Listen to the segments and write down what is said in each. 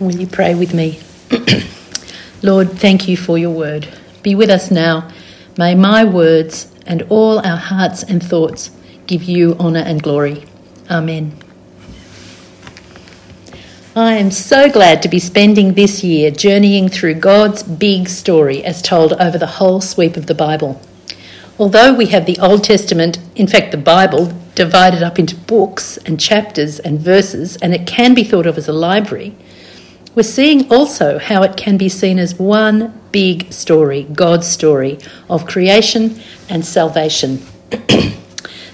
Will you pray with me? Lord, thank you for your word. Be with us now. May my words and all our hearts and thoughts give you honour and glory. Amen. I am so glad to be spending this year journeying through God's big story as told over the whole sweep of the Bible. Although we have the Old Testament, in fact, the Bible, divided up into books and chapters and verses, and it can be thought of as a library, we're seeing also how it can be seen as one big story, God's story of creation and salvation.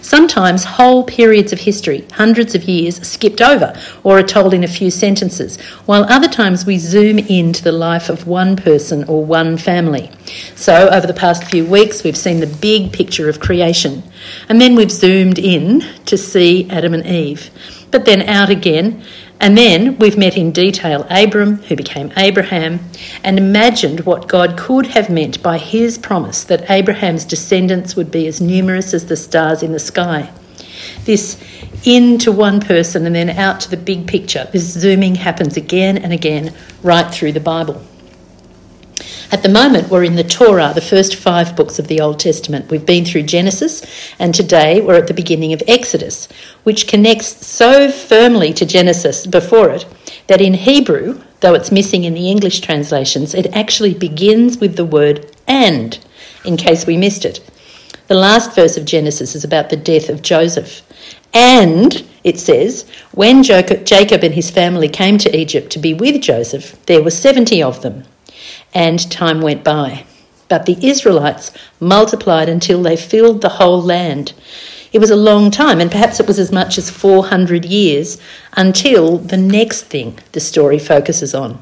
Sometimes whole periods of history, hundreds of years, skipped over or are told in a few sentences, while other times we zoom into the life of one person or one family. So, over the past few weeks, we've seen the big picture of creation, and then we've zoomed in to see Adam and Eve, but then out again and then we've met in detail Abram, who became Abraham, and imagined what God could have meant by his promise that Abraham's descendants would be as numerous as the stars in the sky. This into one person and then out to the big picture, this zooming happens again and again right through the Bible. At the moment, we're in the Torah, the first five books of the Old Testament. We've been through Genesis, and today we're at the beginning of Exodus, which connects so firmly to Genesis before it that in Hebrew, though it's missing in the English translations, it actually begins with the word and, in case we missed it. The last verse of Genesis is about the death of Joseph. And it says, when Jacob and his family came to Egypt to be with Joseph, there were 70 of them and time went by. But the Israelites multiplied until they filled the whole land. It was a long time, and perhaps it was as much as 400 years until the next thing the story focuses on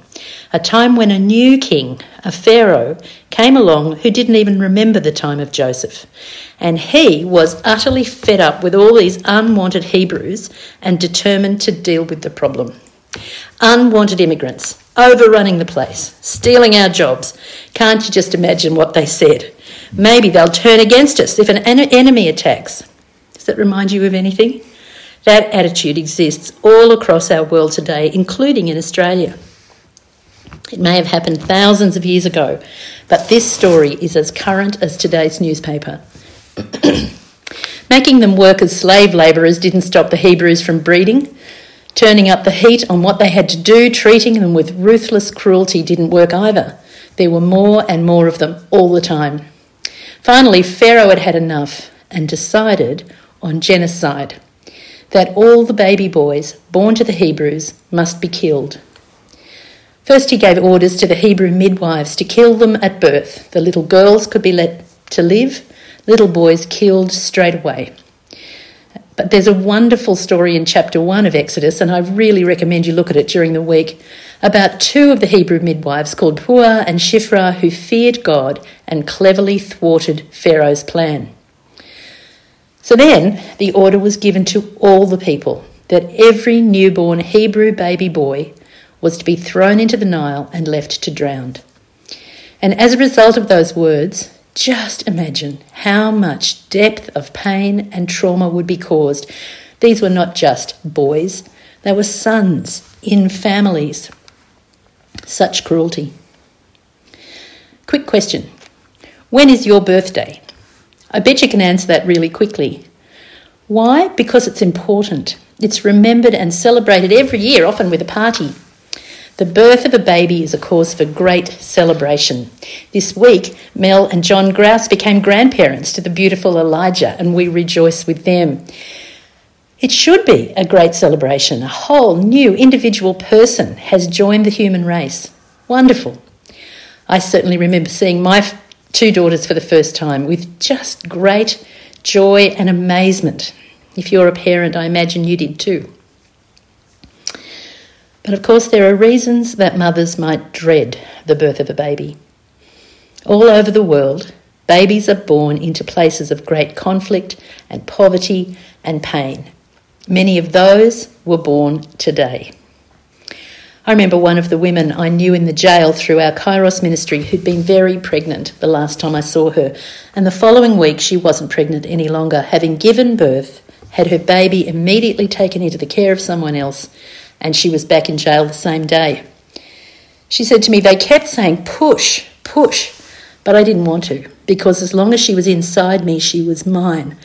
a time when a new king, a Pharaoh, came along who didn't even remember the time of Joseph. And he was utterly fed up with all these unwanted Hebrews and determined to deal with the problem. Unwanted immigrants, overrunning the place, stealing our jobs. Can't you just imagine what they said? Maybe they'll turn against us if an enemy attacks. Does that remind you of anything? That attitude exists all across our world today, including in Australia. It may have happened thousands of years ago, but this story is as current as today's newspaper. Making them work as slave labourers didn't stop the Hebrews from breeding. Turning up the heat on what they had to do, treating them with ruthless cruelty didn't work either. There were more and more of them all the time. Finally, Pharaoh had had enough and decided on genocide that all the baby boys born to the Hebrews must be killed. First, he gave orders to the Hebrew midwives to kill them at birth. The little girls could be let to live, little boys killed straight away. But there's a wonderful story in chapter 1 of Exodus, and I really recommend you look at it during the week, about two of the Hebrew midwives called Puah and Shiphrah who feared God and cleverly thwarted Pharaoh's plan. So then the order was given to all the people that every newborn Hebrew baby boy was to be thrown into the Nile and left to drown. And as a result of those words, just imagine how much depth of pain and trauma would be caused. These were not just boys, they were sons in families. Such cruelty. Quick question When is your birthday? I bet you can answer that really quickly. Why? Because it's important. It's remembered and celebrated every year, often with a party. The birth of a baby is a cause for great celebration. This week, Mel and John Grouse became grandparents to the beautiful Elijah, and we rejoice with them. It should be a great celebration. A whole new individual person has joined the human race. Wonderful. I certainly remember seeing my two daughters for the first time with just great joy and amazement. If you're a parent, I imagine you did too. But of course, there are reasons that mothers might dread the birth of a baby. All over the world, babies are born into places of great conflict and poverty and pain. Many of those were born today. I remember one of the women I knew in the jail through our Kairos ministry who'd been very pregnant the last time I saw her, and the following week she wasn't pregnant any longer, having given birth, had her baby immediately taken into the care of someone else, and she was back in jail the same day. She said to me, They kept saying, push, push, but I didn't want to because as long as she was inside me, she was mine.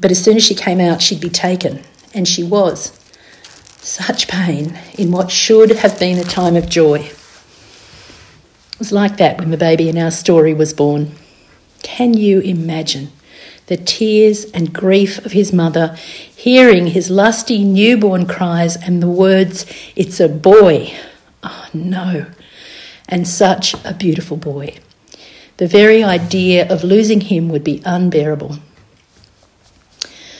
But as soon as she came out, she'd be taken, and she was. Such pain in what should have been a time of joy. It was like that when the baby in our story was born. Can you imagine the tears and grief of his mother, hearing his lusty newborn cries and the words, It's a boy? Oh no. And such a beautiful boy. The very idea of losing him would be unbearable.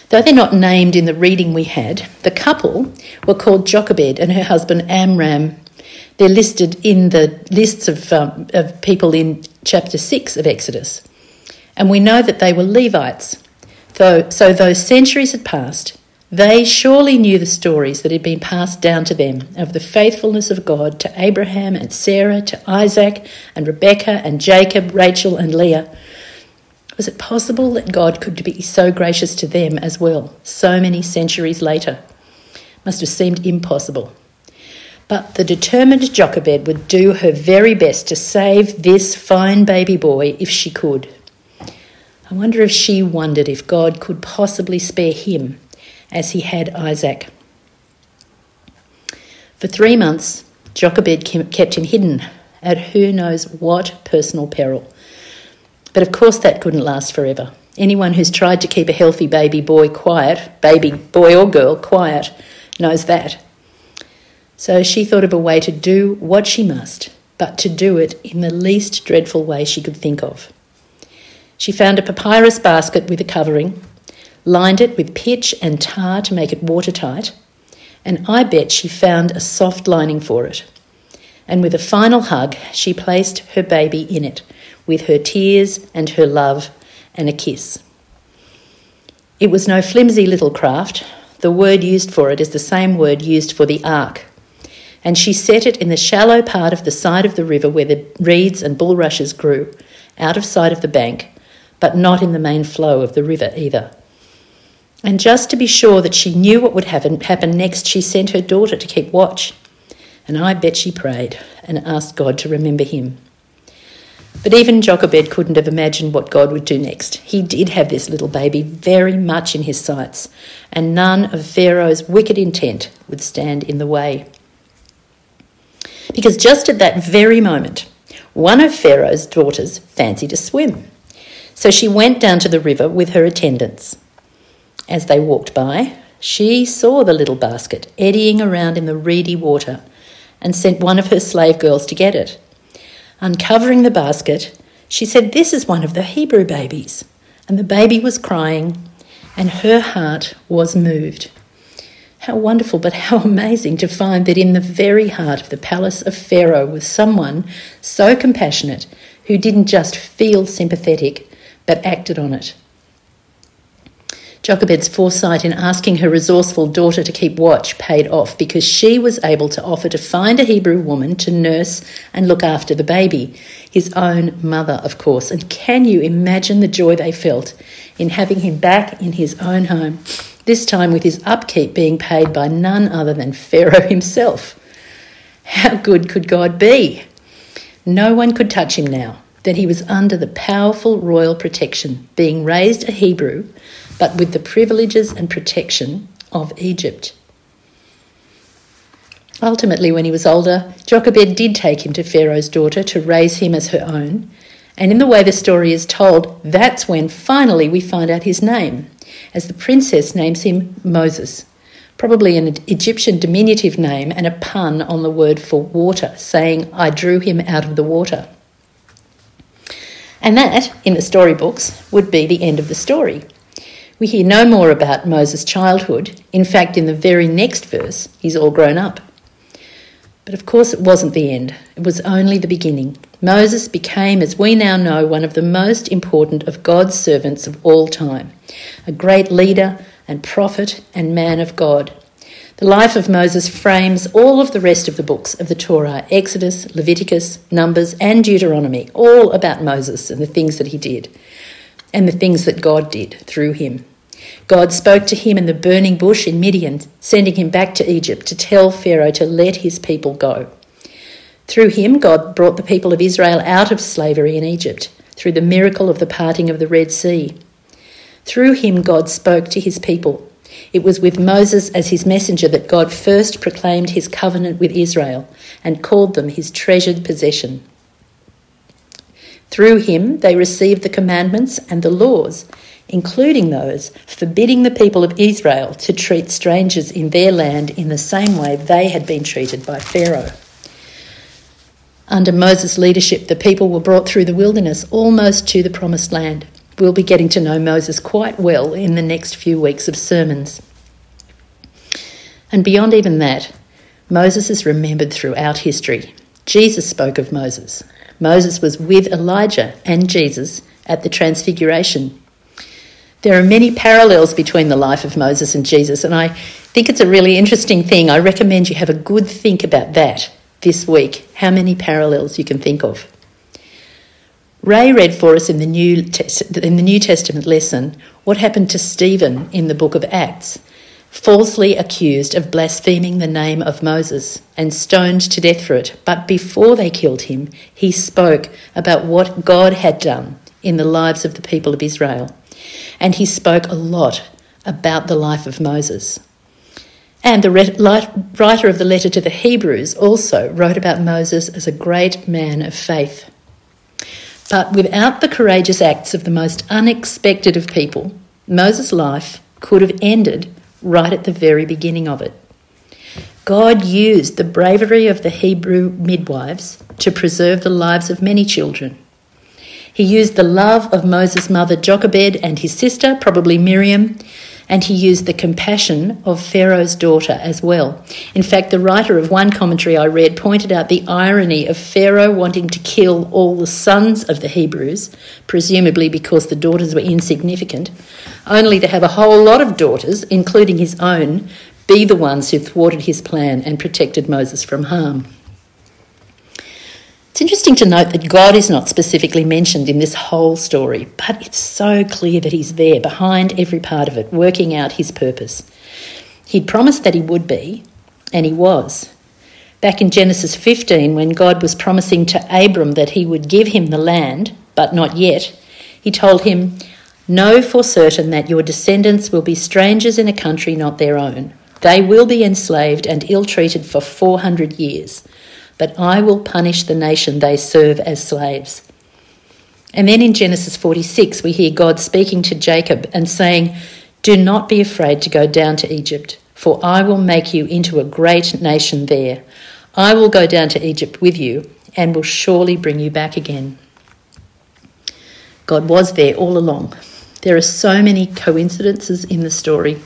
Though they're not named in the reading we had, the couple were called Jochebed and her husband Amram. They're listed in the lists of, um, of people in chapter 6 of Exodus. And we know that they were Levites. Though, so, though centuries had passed, they surely knew the stories that had been passed down to them of the faithfulness of God to Abraham and Sarah, to Isaac and Rebekah and Jacob, Rachel and Leah. Was it possible that God could be so gracious to them as well, so many centuries later? Must have seemed impossible. But the determined Jochebed would do her very best to save this fine baby boy if she could. I wonder if she wondered if God could possibly spare him as he had Isaac. For three months, Jochebed kept him hidden at who knows what personal peril. But of course, that couldn't last forever. Anyone who's tried to keep a healthy baby boy quiet, baby boy or girl quiet, knows that. So she thought of a way to do what she must, but to do it in the least dreadful way she could think of. She found a papyrus basket with a covering lined it with pitch and tar to make it watertight, and I bet she found a soft lining for it. And with a final hug, she placed her baby in it, with her tears and her love and a kiss. It was no flimsy little craft. The word used for it is the same word used for the ark. And she set it in the shallow part of the side of the river where the reeds and bulrushes grew, out of sight of the bank, but not in the main flow of the river either. And just to be sure that she knew what would happen, happen next, she sent her daughter to keep watch. And I bet she prayed and asked God to remember him. But even Jochebed couldn't have imagined what God would do next. He did have this little baby very much in his sights, and none of Pharaoh's wicked intent would stand in the way. Because just at that very moment, one of Pharaoh's daughters fancied a swim. So she went down to the river with her attendants. As they walked by, she saw the little basket eddying around in the reedy water and sent one of her slave girls to get it. Uncovering the basket, she said, This is one of the Hebrew babies. And the baby was crying, and her heart was moved. How wonderful, but how amazing to find that in the very heart of the palace of Pharaoh was someone so compassionate who didn't just feel sympathetic, but acted on it. Jochebed's foresight in asking her resourceful daughter to keep watch paid off because she was able to offer to find a Hebrew woman to nurse and look after the baby, his own mother, of course. And can you imagine the joy they felt in having him back in his own home, this time with his upkeep being paid by none other than Pharaoh himself? How good could God be? No one could touch him now that he was under the powerful royal protection, being raised a Hebrew but with the privileges and protection of Egypt. Ultimately, when he was older, Jochebed did take him to Pharaoh's daughter to raise him as her own. And in the way the story is told, that's when finally we find out his name, as the princess names him Moses, probably an Egyptian diminutive name and a pun on the word for water, saying, I drew him out of the water. And that, in the storybooks, would be the end of the story. We hear no more about Moses' childhood. In fact, in the very next verse, he's all grown up. But of course, it wasn't the end, it was only the beginning. Moses became, as we now know, one of the most important of God's servants of all time, a great leader and prophet and man of God. The life of Moses frames all of the rest of the books of the Torah Exodus, Leviticus, Numbers, and Deuteronomy, all about Moses and the things that he did and the things that God did through him. God spoke to him in the burning bush in Midian, sending him back to Egypt to tell Pharaoh to let his people go. Through him, God brought the people of Israel out of slavery in Egypt through the miracle of the parting of the Red Sea. Through him, God spoke to his people. It was with Moses as his messenger that God first proclaimed his covenant with Israel and called them his treasured possession. Through him, they received the commandments and the laws, including those forbidding the people of Israel to treat strangers in their land in the same way they had been treated by Pharaoh. Under Moses' leadership, the people were brought through the wilderness almost to the promised land. We'll be getting to know Moses quite well in the next few weeks of sermons. And beyond even that, Moses is remembered throughout history. Jesus spoke of Moses. Moses was with Elijah and Jesus at the Transfiguration. There are many parallels between the life of Moses and Jesus, and I think it's a really interesting thing. I recommend you have a good think about that this week how many parallels you can think of. Ray read for us in the New, in the New Testament lesson what happened to Stephen in the book of Acts, falsely accused of blaspheming the name of Moses and stoned to death for it. But before they killed him, he spoke about what God had done in the lives of the people of Israel. And he spoke a lot about the life of Moses. And the writer of the letter to the Hebrews also wrote about Moses as a great man of faith. But without the courageous acts of the most unexpected of people, Moses' life could have ended right at the very beginning of it. God used the bravery of the Hebrew midwives to preserve the lives of many children. He used the love of Moses' mother Jochebed and his sister, probably Miriam, and he used the compassion of Pharaoh's daughter as well. In fact, the writer of one commentary I read pointed out the irony of Pharaoh wanting to kill all the sons of the Hebrews, presumably because the daughters were insignificant, only to have a whole lot of daughters, including his own, be the ones who thwarted his plan and protected Moses from harm. It's interesting to note that God is not specifically mentioned in this whole story, but it's so clear that He's there behind every part of it, working out His purpose. He'd promised that He would be, and He was. Back in Genesis 15, when God was promising to Abram that He would give him the land, but not yet, He told him, Know for certain that your descendants will be strangers in a country not their own. They will be enslaved and ill treated for 400 years but I will punish the nation they serve as slaves. And then in Genesis 46, we hear God speaking to Jacob and saying, Do not be afraid to go down to Egypt, for I will make you into a great nation there. I will go down to Egypt with you and will surely bring you back again. God was there all along. There are so many coincidences in the story.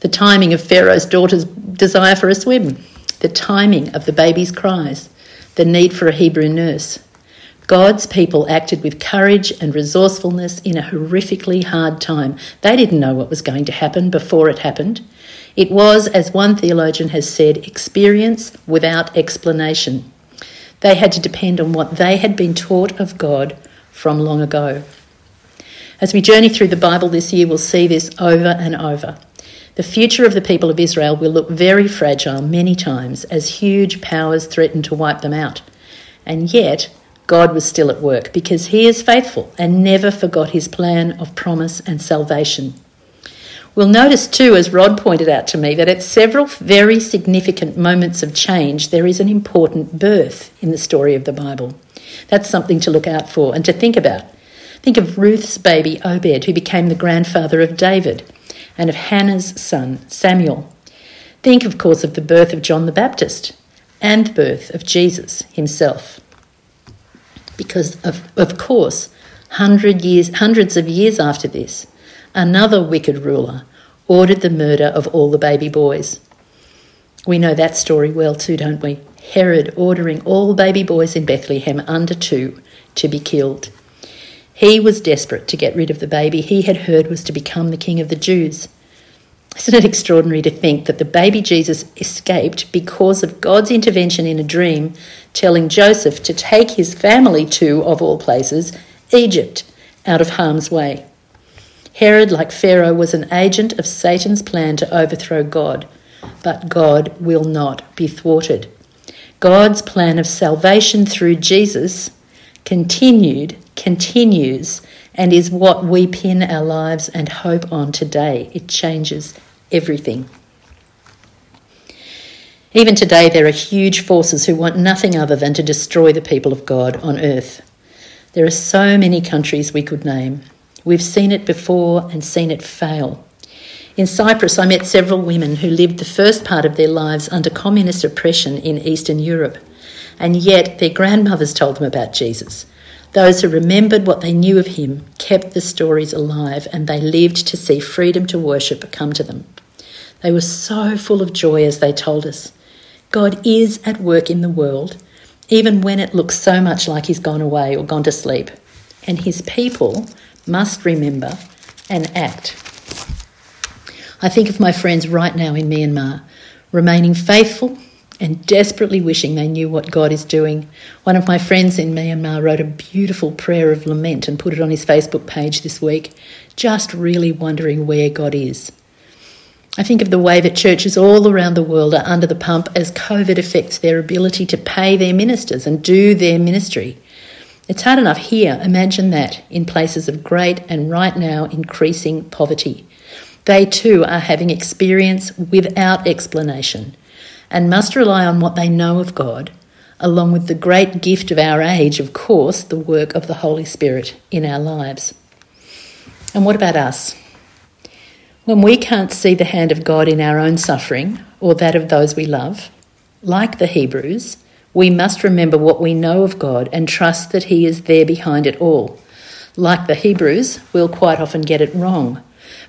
The timing of Pharaoh's daughter's desire for a swim, the timing of the baby's cries, the need for a Hebrew nurse. God's people acted with courage and resourcefulness in a horrifically hard time. They didn't know what was going to happen before it happened. It was, as one theologian has said, experience without explanation. They had to depend on what they had been taught of God from long ago. As we journey through the Bible this year, we'll see this over and over. The future of the people of Israel will look very fragile many times as huge powers threaten to wipe them out. And yet, God was still at work because He is faithful and never forgot His plan of promise and salvation. We'll notice too, as Rod pointed out to me, that at several very significant moments of change, there is an important birth in the story of the Bible. That's something to look out for and to think about. Think of Ruth's baby Obed, who became the grandfather of David and of Hannah's son Samuel. Think, of course, of the birth of John the Baptist and the birth of Jesus himself. Because, of, of course, hundred years, hundreds of years after this, another wicked ruler ordered the murder of all the baby boys. We know that story well too, don't we? Herod ordering all baby boys in Bethlehem under two to be killed. He was desperate to get rid of the baby he had heard was to become the king of the Jews. Isn't it extraordinary to think that the baby Jesus escaped because of God's intervention in a dream, telling Joseph to take his family to, of all places, Egypt, out of harm's way? Herod, like Pharaoh, was an agent of Satan's plan to overthrow God, but God will not be thwarted. God's plan of salvation through Jesus continued, continues, and is what we pin our lives and hope on today. It changes everything. Even today, there are huge forces who want nothing other than to destroy the people of God on earth. There are so many countries we could name. We've seen it before and seen it fail. In Cyprus, I met several women who lived the first part of their lives under communist oppression in Eastern Europe, and yet their grandmothers told them about Jesus. Those who remembered what they knew of him kept the stories alive, and they lived to see freedom to worship come to them. They were so full of joy as they told us. God is at work in the world, even when it looks so much like He's gone away or gone to sleep. And His people must remember and act. I think of my friends right now in Myanmar, remaining faithful and desperately wishing they knew what God is doing. One of my friends in Myanmar wrote a beautiful prayer of lament and put it on his Facebook page this week, just really wondering where God is. I think of the way that churches all around the world are under the pump as COVID affects their ability to pay their ministers and do their ministry. It's hard enough here. Imagine that in places of great and right now increasing poverty. They too are having experience without explanation and must rely on what they know of God, along with the great gift of our age, of course, the work of the Holy Spirit in our lives. And what about us? When we can't see the hand of God in our own suffering or that of those we love, like the Hebrews, we must remember what we know of God and trust that He is there behind it all. Like the Hebrews, we'll quite often get it wrong.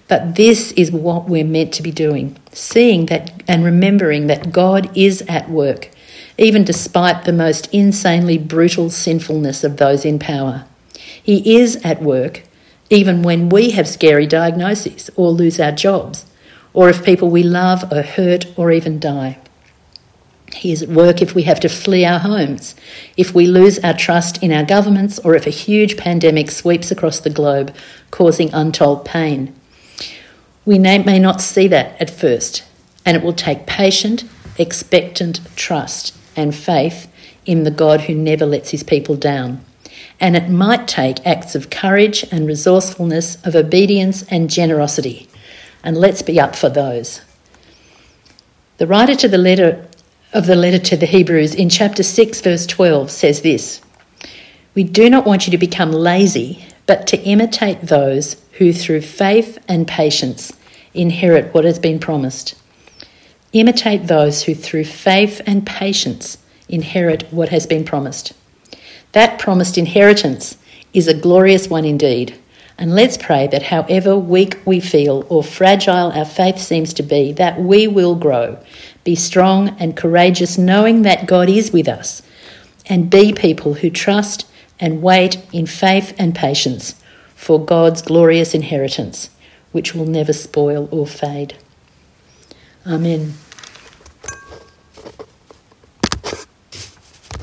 But this is what we're meant to be doing, seeing that and remembering that God is at work, even despite the most insanely brutal sinfulness of those in power. He is at work, even when we have scary diagnoses or lose our jobs, or if people we love are hurt or even die. He is at work if we have to flee our homes, if we lose our trust in our governments, or if a huge pandemic sweeps across the globe, causing untold pain. We may not see that at first, and it will take patient, expectant trust and faith in the God who never lets his people down and it might take acts of courage and resourcefulness, of obedience and generosity. And let's be up for those. The writer to the letter of the letter to the Hebrews in chapter 6 verse 12 says this: We do not want you to become lazy, but to imitate those who through faith and patience inherit what has been promised. Imitate those who through faith and patience inherit what has been promised. That promised inheritance is a glorious one indeed. And let's pray that however weak we feel or fragile our faith seems to be, that we will grow, be strong and courageous, knowing that God is with us, and be people who trust and wait in faith and patience for God's glorious inheritance, which will never spoil or fade. Amen.